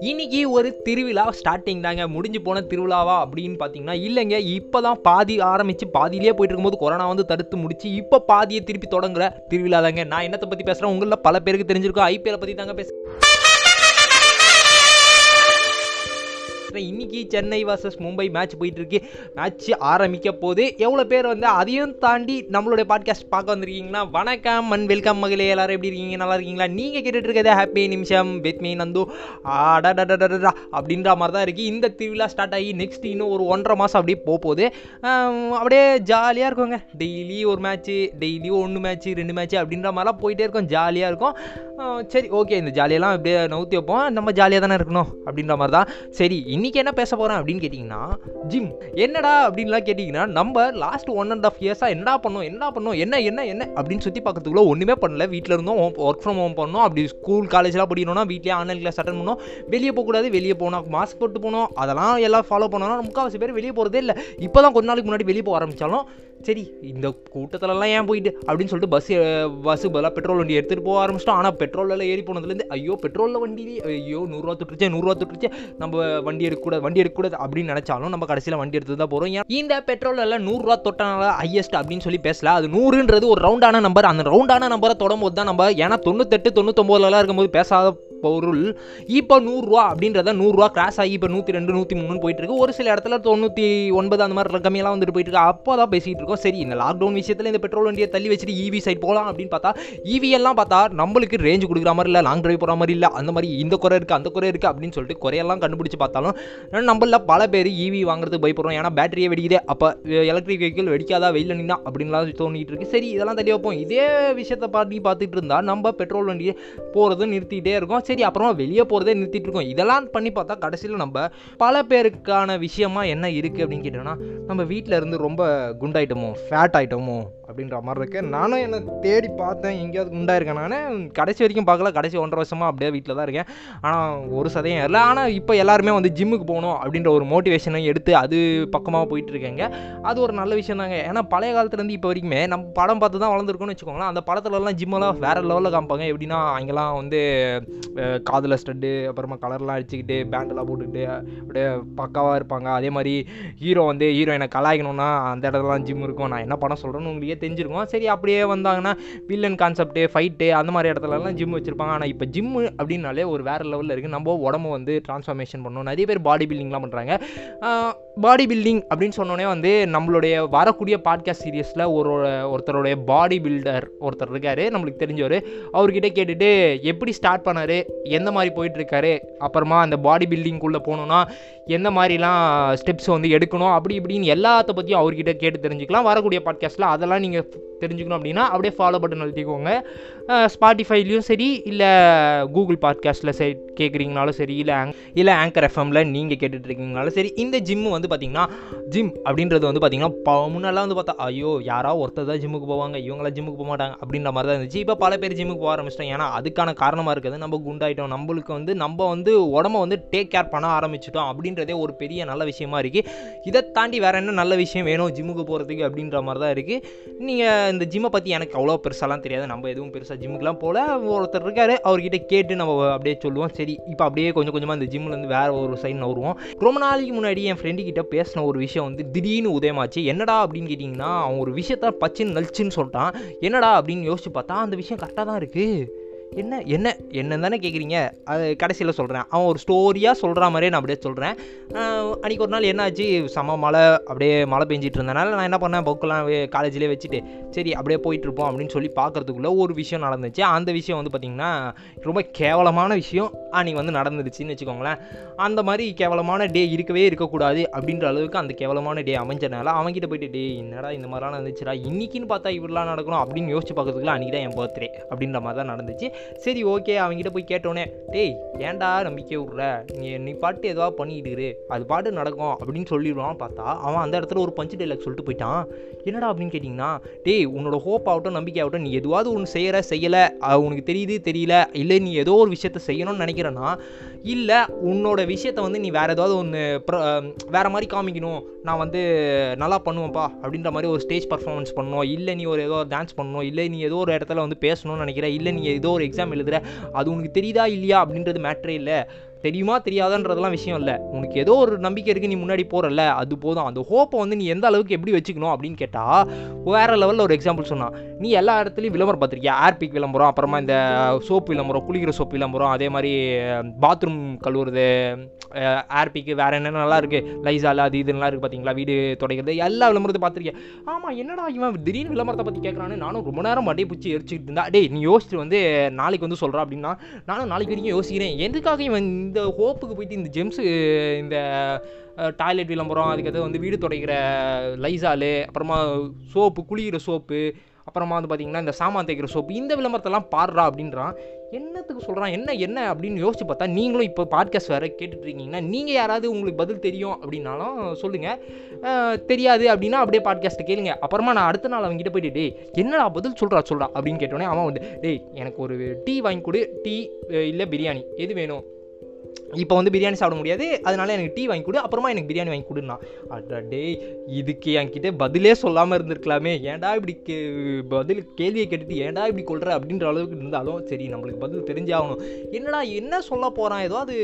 இன்னைக்கு ஒரு திருவிழா ஸ்டார்டிங் தாங்க. முடிஞ்சு போன திருவிழாவா அப்படின்னு பார்த்தீங்கன்னா இல்லைங்க. இப்போ தான் பாதி ஆரம்பித்து பாதியிலே போயிட்டு இருக்கும்போது கொரோனா வந்து தடுத்து முடிச்சு இப்போ பாதியை திருப்பி தொடங்குற திருவிழா தாங்க நான் என்னத்தை பற்றி பேசுகிறேன் உங்களில் பல பேருக்கு தெரிஞ்சிருக்கோம். ஐபிஎல் பற்றி தாங்க பேச இன்னைக்கு சென்னை வர்சஸ் மும்பை மேட்ச் போயிட்டுருக்கு. மேட்ச் ஆரம்பிக்க போது எவ்வளோ பேர் வந்து அதையும் தாண்டி நம்மளுடைய பாட்காஸ்ட் பார்க்க வந்திருக்கீங்கன்னா வணக்கம் அண்ட் வெல்கம் மகளே. எல்லாரும் எப்படி இருக்கீங்க? நல்லா இருக்கீங்களா? நீங்கள் கேட்டுட்டு இருக்கிறது ஹாப்பி நிமிஷம். With me Nandhu. ஆடாடா அப்படின்ற மாதிரி தான் இருக்குது இந்த திருவிழா ஸ்டார்ட் ஆகி நெக்ஸ்ட் இன்னும் ஒரு ஒன்றரை மாதம் அப்படியே போக போகுது. அப்படியே ஜாலியாக இருக்குங்க. டெய்லி ஒரு மேட்ச்சு டெய்லி ஒன்று மேட்ச்சு ரெண்டு மேட்ச்சு அப்படின்ற மாதிரிலாம் போயிட்டே இருக்கும். ஜாலியாக இருக்கும். சரி ஓகே இந்த ஜாலியெல்லாம் அப்படியே நவுத்தி வைப்போம். நம்ம ஜாலியாக தானே இருக்கணும் அப்படின்ற மாதிரி தான் சரி இன்றைக்கி என்ன பேச போகிறேன் அப்படின்னு கேட்டிங்கன்னா ஜிம். என்னடா அப்படின்லாம் கேட்டிங்கன்னா நம்ம லாஸ்ட் ஒன் அண்ட் ஆஃப் இயர்ஸாக என்னடா பண்ணோம் என்னடா பண்ணோம் என்ன என்ன என்ன அப்படின்னு சுற்றி பார்க்கறதுக்குள்ள ஒன்றுமே பண்ணல. வீட்டில் இருந்தோம் ஒர்க் ஃப்ரம் ஹோம் பண்ணோம். அப்படி ஸ்கூல் காலேஜ்லாம் படிக்கணும்னா வீட்லேயே ஆன்லைன் கிளாஸ் அட்டன் பண்ணோம். வெளியே போகக்கூடாது வெளியே போனோம் மாஸ்க் போட்டு போனோம் அதெல்லாம் எல்லாம் ஃபாலோ பண்ணோம்னா முக்கால்வாசி பேர் வெளியே போகிறதே இல்லை. இப்போ தான் கொஞ்ச நாளைக்கு முன்னாடி வெளியே போக ஆரம்பித்தாலும் சரி இந்த கூட்டத்திலலாம் ஏன் போயிட்டு? அப்படின்னு சொல்லிட்டு பஸ் பஸ்ஸு பதிலாக பெட்ரோல் வண்டி எடுத்துகிட்டு போக ஆரம்பிச்சிட்டோம். ஆனால் பெட்ரோலெல்லாம் ஏறி போனதுலேருந்து ஐயோ பெட்ரோலில் வண்டி ஐயோ நூறுரூவா தொட்டுருச்சே நூறுரூவா தொட்டுருச்சே. நம்ம வண்டி எடுக்கக்கூடாது வண்டி எடுக்கக்கூடாது அப்படின்னு நினச்சாலும் நம்ம கடைசியில் வண்டி எடுத்து தான் போகிறோம் ஏன்? இந்த பெட்ரோலெல்லாம் நூறுரூவா தொட்டனால ஹையஸ்ட் அப்படின்னு சொல்லி பேசல. அது நூறுன்றது ஒரு ரவுண்டான நம்பர் அந்த ரவுண்டான நம்பரை தொடும்போது தான் நம்ம ஏன்னா தொண்ணூத்தெட்டு தொண்ணூத்தொம்போதுலலாம் இருக்கும்போது பேசாத பொருள். இப்போ நூறுரூவா அப்படின்றத நூறுரூவா கிராஸ் ஆகி இப்போ நூற்றி ரெண்டு நூற்றி மூணுன்னு போயிட்டு இருக்கு ஒரு சில இடத்துல தொண்ணூற்றி ஒன்பது அந்த மாதிரி கம்மியெல்லாம் வந்துட்டு போயிட்டு இருக்கு அப்போ தான் பேசிகிட்டு இருக்கோம். சரி இந்த லாக்டவுன் விஷயத்தில் இந்த பெட்ரோல் வண்டியை தள்ளி வச்சுட்டு ஈவி சைட் போகலாம் அப்படின்னு பார்த்தா ஈவி எல்லாம் பார்த்தா நம்மளுக்கு ரேஞ்ச் கொடுக்குற மாதிரி இல்லை லாங் டிரைவ் போகிற மாதிரி இல்லை. அந்த மாதிரி இந்த குறை இருக்குது அந்த குறை இருக்குது அப்படின்னு சொல்லிட்டு குறையெல்லாம் கண்டுபிடிச்சு பார்த்தாலும் நம்மள பல பேர் ஈவி வாங்குறதுக்கு பயப்படுறோம். ஏன்னா பேட்டரியே வெடிக்குதே. அப்போ எலக்ட்ரிக் வெஹிக்கிள் வெடிக்காதா வெயில் நின்னா அப்படின்லாம் தோணிட்டு இருக்கு. சரி இதெல்லாம் தள்ளி வைப்போம். இதே விஷயத்தை பார்த்து பார்த்துட்டு இருந்தால் நம்ம பெட்ரோல் வண்டியை போகிறது நிறுத்திட்டே இருக்கோம். சரி சரி அப்புறமா வெளியே போகிறதே நிறுத்திட்டு இருக்கோம். இதெல்லாம் பண்ணி பார்த்தா கடைசியில் நம்ம பல பேருக்கான விஷயமா என்ன இருக்குது அப்படின்னு கேட்டோம்னா நம்ம வீட்டில் இருந்து ரொம்ப குண்டாயிட்டோமோ ஃபேட் ஆகிட்டோமோ அப்படின்ற மாதிரி இருக்கு. நானும் என்னை தேடி பார்த்தேன். எங்கேயாவது உண்டாயிருக்கேன் நான். கடைசி வரைக்கும் பார்க்கல. கடைசி ஒன்றரை வருஷமாக அப்படியே வீட்டில் தான் இருக்கேன். ஆனால் ஒரு சதையும் இல்லை ஆனால் இப்போ எல்லாருமே வந்து ஜிம்முக்கு போகணும் அப்படின்ற ஒரு மோட்டிவேஷனை எடுத்து அது பக்கமாக போயிட்டு இருக்கேங்க அது ஒரு நல்ல விஷயம் தாங்க. ஏன்னா பழைய காலத்துலேருந்து இப்போ வரைக்குமே நம்ம படம் பார்த்து தான் வளர்ந்துருக்கோம்னு வச்சுக்கோங்களேன். அந்த படத்துலலாம் ஜிம்மெல்லாம் வேறு லெவலில் காமிப்பாங்க. எப்படின்னா அங்கெல்லாம் வந்து காதில் ஸ்டட்டு அப்புறமா கலர்லாம் அடிச்சுக்கிட்டு பேண்டெல்லாம் போட்டுக்கிட்டு அப்படியே பக்காவாக இருப்பாங்க. அதே மாதிரி ஹீரோ வந்து ஹீரோ என்னை கலாய்க்கணும்னா அந்த இடத்துலலாம் ஜிம் இருக்கும். நான் என்ன படம் சொல்கிறேன்னு உங்களுக்கே தெரிஞ்சிருக்கும். சரி அப்படியே வந்தாங்கன்னா வில்லன் கான்செப்ட்டு ஃபைட்டு அந்த மாதிரி இடத்துலலாம் ஜிம் வச்சுருப்பாங்க. ஆனால் இப்போ ஜிம்மு அப்படின்னாலே ஒரு வேறு லெவலில் இருக்குது நம்ம உடம்பு வந்து ட்ரான்ஸ்ஃபார்மேஷன் பண்ணணும். நிறைய பேர் பாடி பில்டிங்லாம் பண்ணுறாங்க பாடி பில்டிங் அப்படின்னு சொன்னோடனே வந்து நம்மளுடைய வரக்கூடிய பாட்காஸ்ட் சீரியஸில் ஒரு ஒருத்தருடைய பாடி பில்டர் ஒருத்தர் இருக்கார். நம்மளுக்கு தெரிஞ்சவர். அவர்கிட்ட கேட்டுட்டு எப்படி ஸ்டார்ட் பண்ணார்? எந்த மாதிரி போயிட்டுருக்காரு? அப்புறமா அந்த பாடி பில்டிங்குள்ளே போகணுன்னா எந்த மாதிரிலாம் ஸ்டெப்ஸ் வந்து எடுக்கணும்? அப்படி இப்படின்னு எல்லாத்த பற்றியும் அவர்கிட்ட கேட்டு தெரிஞ்சுக்கலாம். வரக்கூடிய பாட்காஸ்ட்டில் அதெல்லாம் நீங்கள் தெரிஞ்சுக்கணும் அப்படின்னா அப்படியே ஃபாலோ பட்டன் அழுத்திக்கோங்க ஸ்பாட்டிஃபைலையும் சரி இல்லை கூகுள் பாட்காஸ்ட்டில் சரி கேட்குறீங்கனாலும் சரி இல்லை ஆங் இல்லை ஆங்கர் எஃப்எம்மில் நீங்கள் கேட்டுட்ருக்கீங்கனாலும் சரி இந்த ஜிம்மு வந்து பார்த்தீங்கன்னா ஜிம் அப்படின்றது வந்து பார்த்தீங்கன்னா முன்னெல்லாம் வந்து பார்த்தா ஐயோ யாராவது ஒருத்தர் தான் ஜிம்முக்கு போவாங்க இவங்களாம் ஜிம்முக்கு போக மாட்டாங்க அப்படின்ற மாதிரி தான் இருந்துச்சு. இப்போ பல பேர் ஜிம்முக்கு போக ஆரம்பிச்சிட்டோம் ஏன்னா அதுக்கான காரணமாக இருக்குது நம்ம குண்டாயிட்டோம். நம்மளுக்கு வந்து நம்ம வந்து உடம்ப வந்து டேக் கேர் பண்ண ஆரம்பிச்சிட்டோம் அப்படின்றதே ஒரு பெரிய நல்ல விஷயமா இருக்குது இதை தாண்டி வேறு என்ன நல்ல விஷயம் வேணும் ஜிம்முக்கு போகிறதுக்கு அப்படின்ற மாதிரி தான் இருக்குது நீங்கள் இந்த ஜிம்மை பற்றி எனக்கு அவ்வளோ பெருசாலாம் தெரியாது. நம்ம எதுவும் பெருசாக ஜிம்முக்குலாம் போல. ஒருத்தர் இருக்கார் அவர்கிட்ட கேட்டு நம்ம அப்படியே சொல்லுவோம். சரி இப்போ அப்படியே கொஞ்சம் கொஞ்சமாக இந்த ஜிம்லேருந்து வேறு ஒரு சைடு நவருவோம் ரொம்ப நாளைக்கு முன்னாடி என் ஃப்ரெண்டு கிட்ட பேசின ஒரு விஷயம் வந்து திடீர்னு உதயமாச்சு. என்னடா அப்படின்னு கேட்டிங்கன்னா அவன் ஒரு விஷயத்த பச்சின்னு நலிச்சுன்னு சொல்லிட்டான். என்னடா அப்படின்னு யோசிச்சு பார்த்தா அந்த விஷயம் கரெக்டாக தான் இருக்குது என்ன என்ன என்ன தானே கேட்குறீங்க அது கடைசியில் சொல்கிறேன் அவன் ஒரு ஸ்டோரியாக சொல்கிற மாதிரியே நான் அப்படியே சொல்கிறேன் அன்றைக்கி ஒரு நாள் என்னாச்சு? செம மழை அப்படியே மழை பெஞ்சிட்டு இருந்தனால நான் என்ன பண்ணேன்? புக்கெல்லாம் காலேஜ்லேயே வச்சுட்டு சரி அப்படியே போயிட்டுருப்போம் அப்படின்னு சொல்லி பார்க்குறதுக்குள்ளே ஒரு விஷயம் நடந்துச்சு. அந்த விஷயம் வந்து பார்த்திங்கன்னா ரொம்ப கேவலமான விஷயம் அன்றைக்கி வந்து நடந்துருச்சுன்னு வச்சுக்கோங்களேன். அந்த மாதிரி கேவலமான டே இருக்கவே இருக்கக்கூடாது அப்படின்ற அளவுக்கு அந்த கேவலமான டே அமைஞ்சனால அவன்கிட்ட போயிட்டு டே என்னடா இந்த மாதிரிலாம் நடந்துச்சுடா இன்னைக்குன்னு பார்த்தா இவரெலாம் நடக்கணும் அப்படின்னு யோசிச்சு பார்க்குறதுக்குள்ள அன்றைக்கி தான் என் பர்த்டே அப்படின்ற மாதிரி தான் நடந்துச்சு. சரி ஓகே அவங்ககிட்ட போய் கேட்டோன்னே டேய் ஏன்டா நம்பிக்கை விட்ற? நீ நீ பாட்டு ஏதாவது பண்ணிக்கிட்டு அது பாட்டு நடக்கும் அப்படின்னு சொல்லிடுவான் பார்த்தா அவன் அந்த இடத்துல ஒரு பஞ்சு டைலாக் சொல்லிட்டு போயிட்டான். என்னடா? அப்படின்னு கேட்டிங்கன்னா டேய் உன்னோட ஹோப் ஆகட்டும் நம்பிக்கை ஆகட்டும் நீ எதுவாவது ஒன்று செய்கிற செய்யலை. உனக்கு தெரியுது தெரியல. இல்லை நீ ஏதோ ஒரு விஷயத்த செய்யணும்னு நினைக்கிறேன்னா இல்லை உன்னோட விஷயத்த வந்து நீ வேறு ஏதாவது ஒன்று வேறு மாதிரி காமிக்கணும். நான் வந்து நல்லா பண்ணுவேன்ப்பா அப்படின்ற மாதிரி ஒரு ஸ்டேஜ் பர்ஃபார்மன்ஸ் பண்ணணும் இல்லை நீ ஒரு ஏதோ டான்ஸ் பண்ணணும் இல்லை நீ ஏதோ ஒரு இடத்துல வந்து பேசணும்னு நினைக்கிற. இல்லை நீ ஏதோ ஒரு எக்ஸாம் எழுதுற? அது உனக்கு தெரியுதா இல்லையா அப்படின்றது மேட்ரே இல்லை. தெரியுமா தெரியாதான்றதெல்லாம் விஷயம் இல்லை. உனக்கு ஏதோ ஒரு நம்பிக்கை இருக்குது நீ முன்னாடி போகிறல்ல அது போதும். அந்த ஹோப்பை வந்து நீ எந்த அளவுக்கு எப்படி வச்சுக்கணும் அப்படின்னு கேட்டால் வேறு லெவலில் ஒரு எக்ஸாம்பிள் சொன்னான். நீ எல்லா இடத்துலையும் விளம்பரம் பார்த்துருக்கியா? ஏர்பிக் விளம்பரம் அப்புறமா இந்த சோப்பு விளம்பரம் குளிக்கிற சோப்பு விளம்பரம் அதே மாதிரி பாத்ரூம் கழுவுறது ஏர்பிக்கு வேறு என்னென்ன நல்லா இருக்குது லைசால் அது இதுலாம் இருக்குது பார்த்தீங்களா வீடு துடைக்கிறது எல்லா விளம்பரத்தை பார்த்துருக்கேன் ஆமாம் என்னடா இவன் திடீர்னு விளம்பரத்தை பற்றி கேட்குறான்னு நானும் ரொம்ப நேரம் மடியை பிடிச்சி எரிச்சிக்கிட்டு இருந்தா டேய் நீ யோசிச்சுட்டு வந்து நாளைக்கு வந்து சொல்கிறா அப்படின்னா நானும் நாளைக்கு வரைக்கும் யோசிக்கிறேன். எதுக்காக இவன் இந்த ஹோப்புக்கு போயிட்டு இந்த ஜெம்ஸு இந்த டாய்லெட் விளம்பரம் அதுக்கடுத்து வந்து வீடு துடைக்கிற லைசாலு அப்புறமா சோப்பு குளிக்கிற சோப்பு அப்புறமா வந்து பார்த்தீங்கன்னா இந்த சாமான் தேய்க்கிற சோப்பு இந்த விளம்பரத்தெல்லாம் பாடுறா அப்படின்றான். என்னத்துக்கு சொல்கிறான் என்ன என்ன அப்படின்னு யோசிச்சு பார்த்தா நீங்களும் இப்போ பாட்காஸ்ட் வேறு கேட்டுட்ருக்கீங்கன்னா நீங்கள் யாராவது உங்களுக்கு பதில் தெரியும் அப்படின்னாலும் சொல்லுங்கள் தெரியாது அப்படின்னா அப்படியே பாட்காஸ்ட்டை கேளுங்க. அப்புறமா நான் அடுத்த நாள் அவங்ககிட்ட போயிட்டு டேய் என்னடா பதில் சொல்கிறா சொல்கிறா அப்படின்னு கேட்டோன்னே அவன் வந்து டேய் எனக்கு ஒரு டீ வாங்கி கொடு. டீ இல்லை பிரியாணி. எது வேணும்? இப்போ வந்து பிரியாணி சாப்பிட முடியாது. அதனால எனக்கு டீ வாங்கி கொடு. அப்புறமா எனக்கு பிரியாணி வாங்கி கொடுன்னா. அட டேய் இதுக்கு என்கிட்ட பதிலே சொல்லாமல் இருந்திருக்கலாமே. ஏன்டா இப்படி கே பதில் கேள்வியை கேட்டுட்டு ஏன்டா இப்படி கொள்கிற அப்படின்ற அளவுக்கு இருந்தாலும் சரி நம்மளுக்கு பதில் தெரிஞ்சாகணும். என்னடா என்ன சொல்ல போகிறான் ஏதோ அது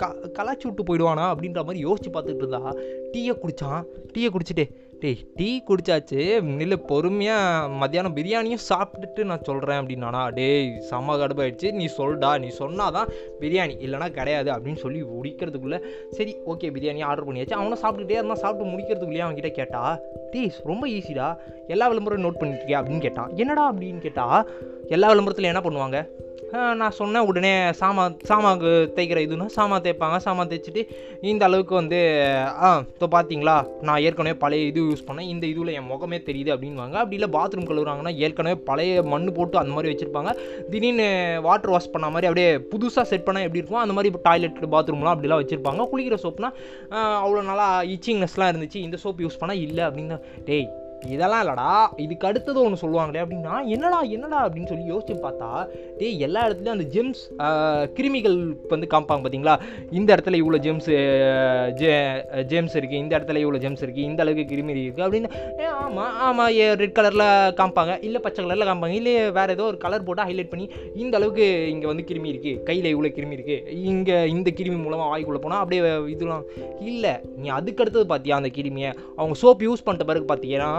க கலாச்சி விட்டு போயிடுவானா அப்படின்ற மாதிரி யோசிச்சு பார்த்துட்டு இருந்தா டீயை குடித்தான் டீயை குடிச்சிட்டு டேய் டீ குடிச்சாச்சு. இல்லை பொறுமையாக மத்தியானம் பிரியாணியும் சாப்பிட்டுட்டு நான் சொல்கிறேன் அப்படின்னானா டேய் செம்ம கடுப்பாயிடுச்சு. நீ சொல்டா. நீ சொன்னாதான் பிரியாணி. இல்லைனா கிடையாது அப்படின்னு சொல்லி முடிக்கிறதுக்குள்ளே சரி ஓகே பிரியாணி ஆர்டர் பண்ணியாச்சு. அவனை சாப்பிட்டுட்டே இருந்தால் சாப்பிட்டு முடிக்கிறதுக்குள்ளேயே அவன்கிட்ட கேட்டா டேய் ரொம்ப ஈஸிடா எல்லா விளம்பரம் நோட் பண்ணிருக்கியா அப்படின்னு கேட்டான். என்னடா? அப்படின்னு கேட்டால் எல்லா விளம்பரத்துலையும் என்ன பண்ணுவாங்க? நான் சொன்னேன் உடனே சாமா சாமாக்கு தேய்க்கிற இதுன்னா சாமா தேய்ப்பாங்க. சாமான் தேய்ச்சிட்டு இந்த அளவுக்கு வந்து ஆ இப்போ பார்த்தீங்களா நான் ஏற்கனவே பழைய இது யூஸ் பண்ணேன். இந்த இதுவில் என் முகமே தெரியுது அப்படின்வாங்க அப்படி இல்லை பாத்ரூம் கழுவுறாங்கன்னா ஏற்கனவே பழைய மண் போட்டு அந்த மாதிரி வச்சுருப்பாங்க. திடீர்னு வாட்டர் வாஷ் பண்ண மாதிரி அப்படியே புதுசாக செட் பண்ணால் எப்படி இருக்கும் அந்த மாதிரி இப்போ டாய்லெட் பாத்ரூம்லாம் அப்படிலாம் வச்சுருப்பாங்க. குளிக்கிற சோப்புனா அவ்வளோ நல்லா இச்சிங்னஸ்லாம் இருந்துச்சு. இந்த சோப் யூஸ் பண்ணால் இல்லை அப்படின்னு டேய் இதெல்லாம் இல்லைடா இதுக்கு அடுத்தது ஒன்று சொல்லுவாங்களே அப்படின்னா என்னடா என்னடா அப்படின்னு சொல்லி யோசிச்சு பார்த்தா டே எல்லா இடத்துலையும் அந்த ஜெம்ஸ் கிருமிகள் வந்து காமிப்பாங்க பார்த்தீங்களா இந்த இடத்துல இவ்வளோ ஜெம்ஸ் ஜெம்ஸ் இருக்குது இந்த இடத்துல இவ்வளோ ஜெம்ஸ் இருக்குது இந்த அளவுக்கு கிருமி இருக்குது அப்படின்னு ஏ ஆமாம் ஆமாம் ரெட் கலரில் காமிப்பாங்க இல்லை பச்சை கலரில் காமிப்பாங்க இல்லை வேறு ஏதோ ஒரு கலர் போட்டு ஹைலைட் பண்ணி இந்த அளவுக்கு இங்கே வந்து கிருமி இருக்குது கையில் இவ்வளோ கிருமி இருக்குது இங்கே இந்த கிருமி மூலமாக வாய்க்குள்ளே போனால் அப்படியே இதெல்லாம் இல்லை நீ அதுக்கு அடுத்தது பார்த்தியா அந்த கிருமியை? அவங்க சோப் யூஸ் பண்ணிட்ட பிறகு பார்த்தீங்கன்னா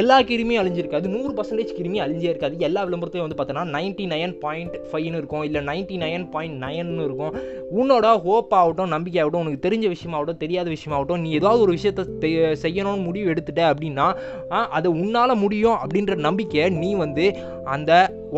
எல்லா கிருமியும் அழிஞ்சிருக்காது நூறு பர்சன்டேஜ் கிருமி அழிஞ்சே இருக்காது எல்லா விளம்பரத்தையும் வந்து பார்த்தோன்னா நைன்ட்டி நைன் பாயிண்ட் ஃபைவ்னு இருக்கும். இல்லை நைன்ட்டி நைன் பாயிண்ட் நைன்னு இருக்கும். உன்னோட ஹோப் ஆகட்டும் நம்பிக்கை ஆகட்டும் உனக்கு தெரிஞ்ச விஷயமாகட்டும் தெரியாத விஷயமாகட்டும் நீ ஏதாவது ஒரு விஷயத்த செய்யணும்னு முடிவு எடுத்துட்ட அப்படின்னா அதை உன்னால் முடியும் அப்படின்ற நம்பிக்கை நீ வந்து அந்த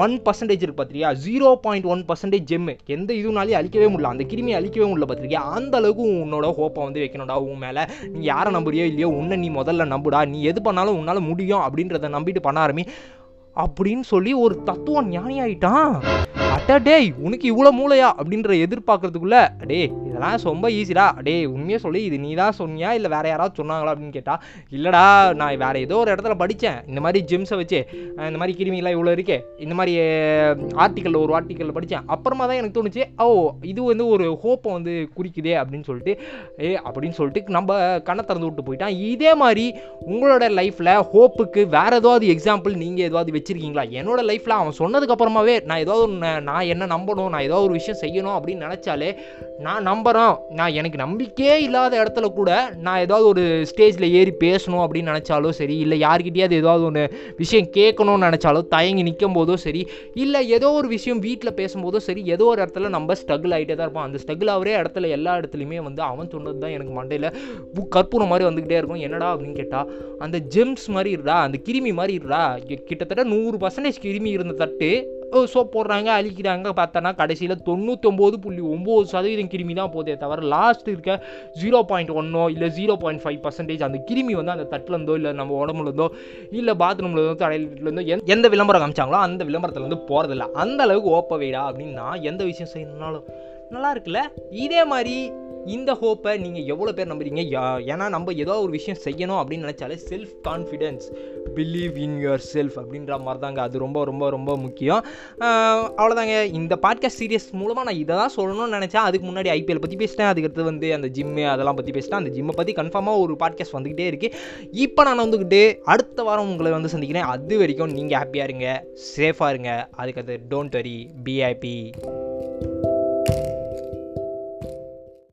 ஒன் பர்சன்டேஜ் இருக்கு பார்த்திரியா zero point one percentage gem எந்த இதுனாலையும் அழிக்கவே முடியல. அந்த கிருமி அழிக்கவே முடியல பார்த்துருக்கியா அந்த அளவுக்கு உன்னோட ஹோப்பை வந்து வைக்கணும்டா உன் மேலே. நீ யாரை நம்புறியோ இல்லையோ உன்னை நீ முதல்ல நம்புடா. நீ எது பண்ணாலும் உன்னால் முடியும் அப்படின்றத நம்பிட்டு பண்ண ஆரம்பி. அப்படின்னு சொல்லி ஒரு தத்துவம் ஞானி ஆயிட்டான் அட்டா டேய் உனக்கு இவ்வளோ மூளையா? அப்படின்ற எதிர்பார்க்கறதுக்குள்ள டே இதெல்லாம் ரொம்ப ஈஸிடா டே உண்மையாக சொல்லி இது நீ தான் சொன்னியா? இல்லை வேறு யாராவது சொன்னாங்களா அப்படின்னு கேட்டால் இல்லைடா நான் வேறு ஏதோ ஒரு இடத்துல படித்தேன் இந்த மாதிரி ஜிம்ஸை வச்சு இந்த மாதிரி கிருமிலாம் இவ்வளோ இருக்கே. இந்த மாதிரி ஆர்டிக்கலில் ஒரு ஆர்டிக்கலில் படித்தேன் அப்புறமா தான் எனக்கு தோணுச்சு ஓ இது வந்து ஒரு ஹோப்பை வந்து குறிக்குதே அப்படின்னு சொல்லிட்டு ஏ அப்படின்னு சொல்லிட்டு நம்ம கண்ணை திறந்து விட்டு போயிட்டான். இதே மாதிரி உங்களோட லைஃப்பில் ஹோப்புக்கு வேறு ஏதாவது எக்ஸாம்பிள் நீங்கள் ஏதாவது வச்சுருக்கீங்களா? என்னோட லைஃப்பில் அவன் சொன்னதுக்கப்புறமாவே நான் ஏதாவது ஒன்று நான் என்ன நம்பணும் நான் ஏதாவது ஒரு விஷயம் செய்யணும் அப்படின்னு நினச்சாலே நான் நம்புகிறோம் நான் எனக்கு நம்பிக்கையே இல்லாத இடத்துல கூட நான் ஏதாவது ஒரு ஸ்டேஜில் ஏறி பேசணும் அப்படின்னு நினச்சாலோ சரி இல்லை யார்கிட்டயாவது ஏதாவது ஒன்று விஷயம் கேட்கணும்னு நினச்சாலோ தயங்கி நிற்கும் போதோ சரி இல்லை ஏதோ ஒரு விஷயம் வீட்டில் பேசும்போதோ சரி ஏதோ ஒரு இடத்துல நம்ம ஸ்ட்ரகிள் ஆகிட்டே தான் இருப்போம். அந்த ஸ்ட்ரகிள் ஆகிறே இடத்துல எல்லா இடத்துலையுமே வந்து அவன் சொன்னது தான் எனக்கு மண்டையில் கற்பூரம் மாதிரி வந்துக்கிட்டே இருக்கும். என்னடா அப்படின்னு கேட்டால் அந்த ஜெம்ஸ் மாதிரி இருடா அந்த கிருமி மாதிரி இருடா கிட்டத்தட்ட நூறு பர்சன்டேஜ் கிருமி இருந்த தட்டு சோப் போடுறாங்க அழிக்கிறாங்க. பார்த்தோன்னா கடைசியில் தொண்ணூத்தொம்பது புள்ளி ஒம்பது சதவீதம் கிருமி தான் போதே தவிர லாஸ்ட் இருக்க ஜீரோ பாயிண்ட் ஒன்னோ இல்லை ஜீரோ பாயிண்ட் ஃபைவ் பர்சன்டேஜ் அந்த கிருமி வந்து அந்த தட்டிலேருந்தோ இல்லை நம்ம உடம்புல இருந்தோ இல்லை பாத்ரூம்ல இருந்தோ தலையிலேருந்தோ எந்த எந்த விளம்பரம் காமிச்சாங்களோ அந்த விளம்பரத்தில் வந்து போகிறதில்ல அந்த அளவுக்கு ஓப்ப வைடா அப்படின்னு நான் எந்த விஷயம் செய்யணும்னாலும் நல்லா இருக்குல்ல? இதே மாதிரி இந்த ஹோப்பை நீங்கள் எவ்வளோ பேர் நம்புறீங்க? யா- ஏன்னா நம்ம ஏதோ ஒரு விஷயம் செய்யணும் அப்படின்னு நினச்சாலே self confidence believe in yourself அப்படின்ற மாதிரி தாங்க அது ரொம்ப ரொம்ப ரொம்ப முக்கியம். அவ்வளோதாங்க இந்த பாட்காஸ்ட் சீரியஸ் மூலமாக நான் இதை தான் சொல்லணும்னு நினச்சேன். அதுக்கு முன்னாடி ஐபிஎல் பற்றி பேசிட்டேன். அதுக்கடுத்து வந்து அந்த ஜிம்மு அதெல்லாம் பற்றி பேசிட்டேன். அந்த ஜிம்மை பற்றி கன்ஃபார்மாக ஒரு பாட்காஸ்ட் வந்துக்கிட்டே இருக்குது இப்போ நான் வந்துக்கிட்டு அடுத்த வாரம் உங்களை வந்து சந்திக்கிறேன். அது வரைக்கும் நீங்கள் ஹாப்பியாக இருங்க. சேஃபாக இருங்க. அதுக்கு அது டோன்ட் வரி பி ஹாப்பி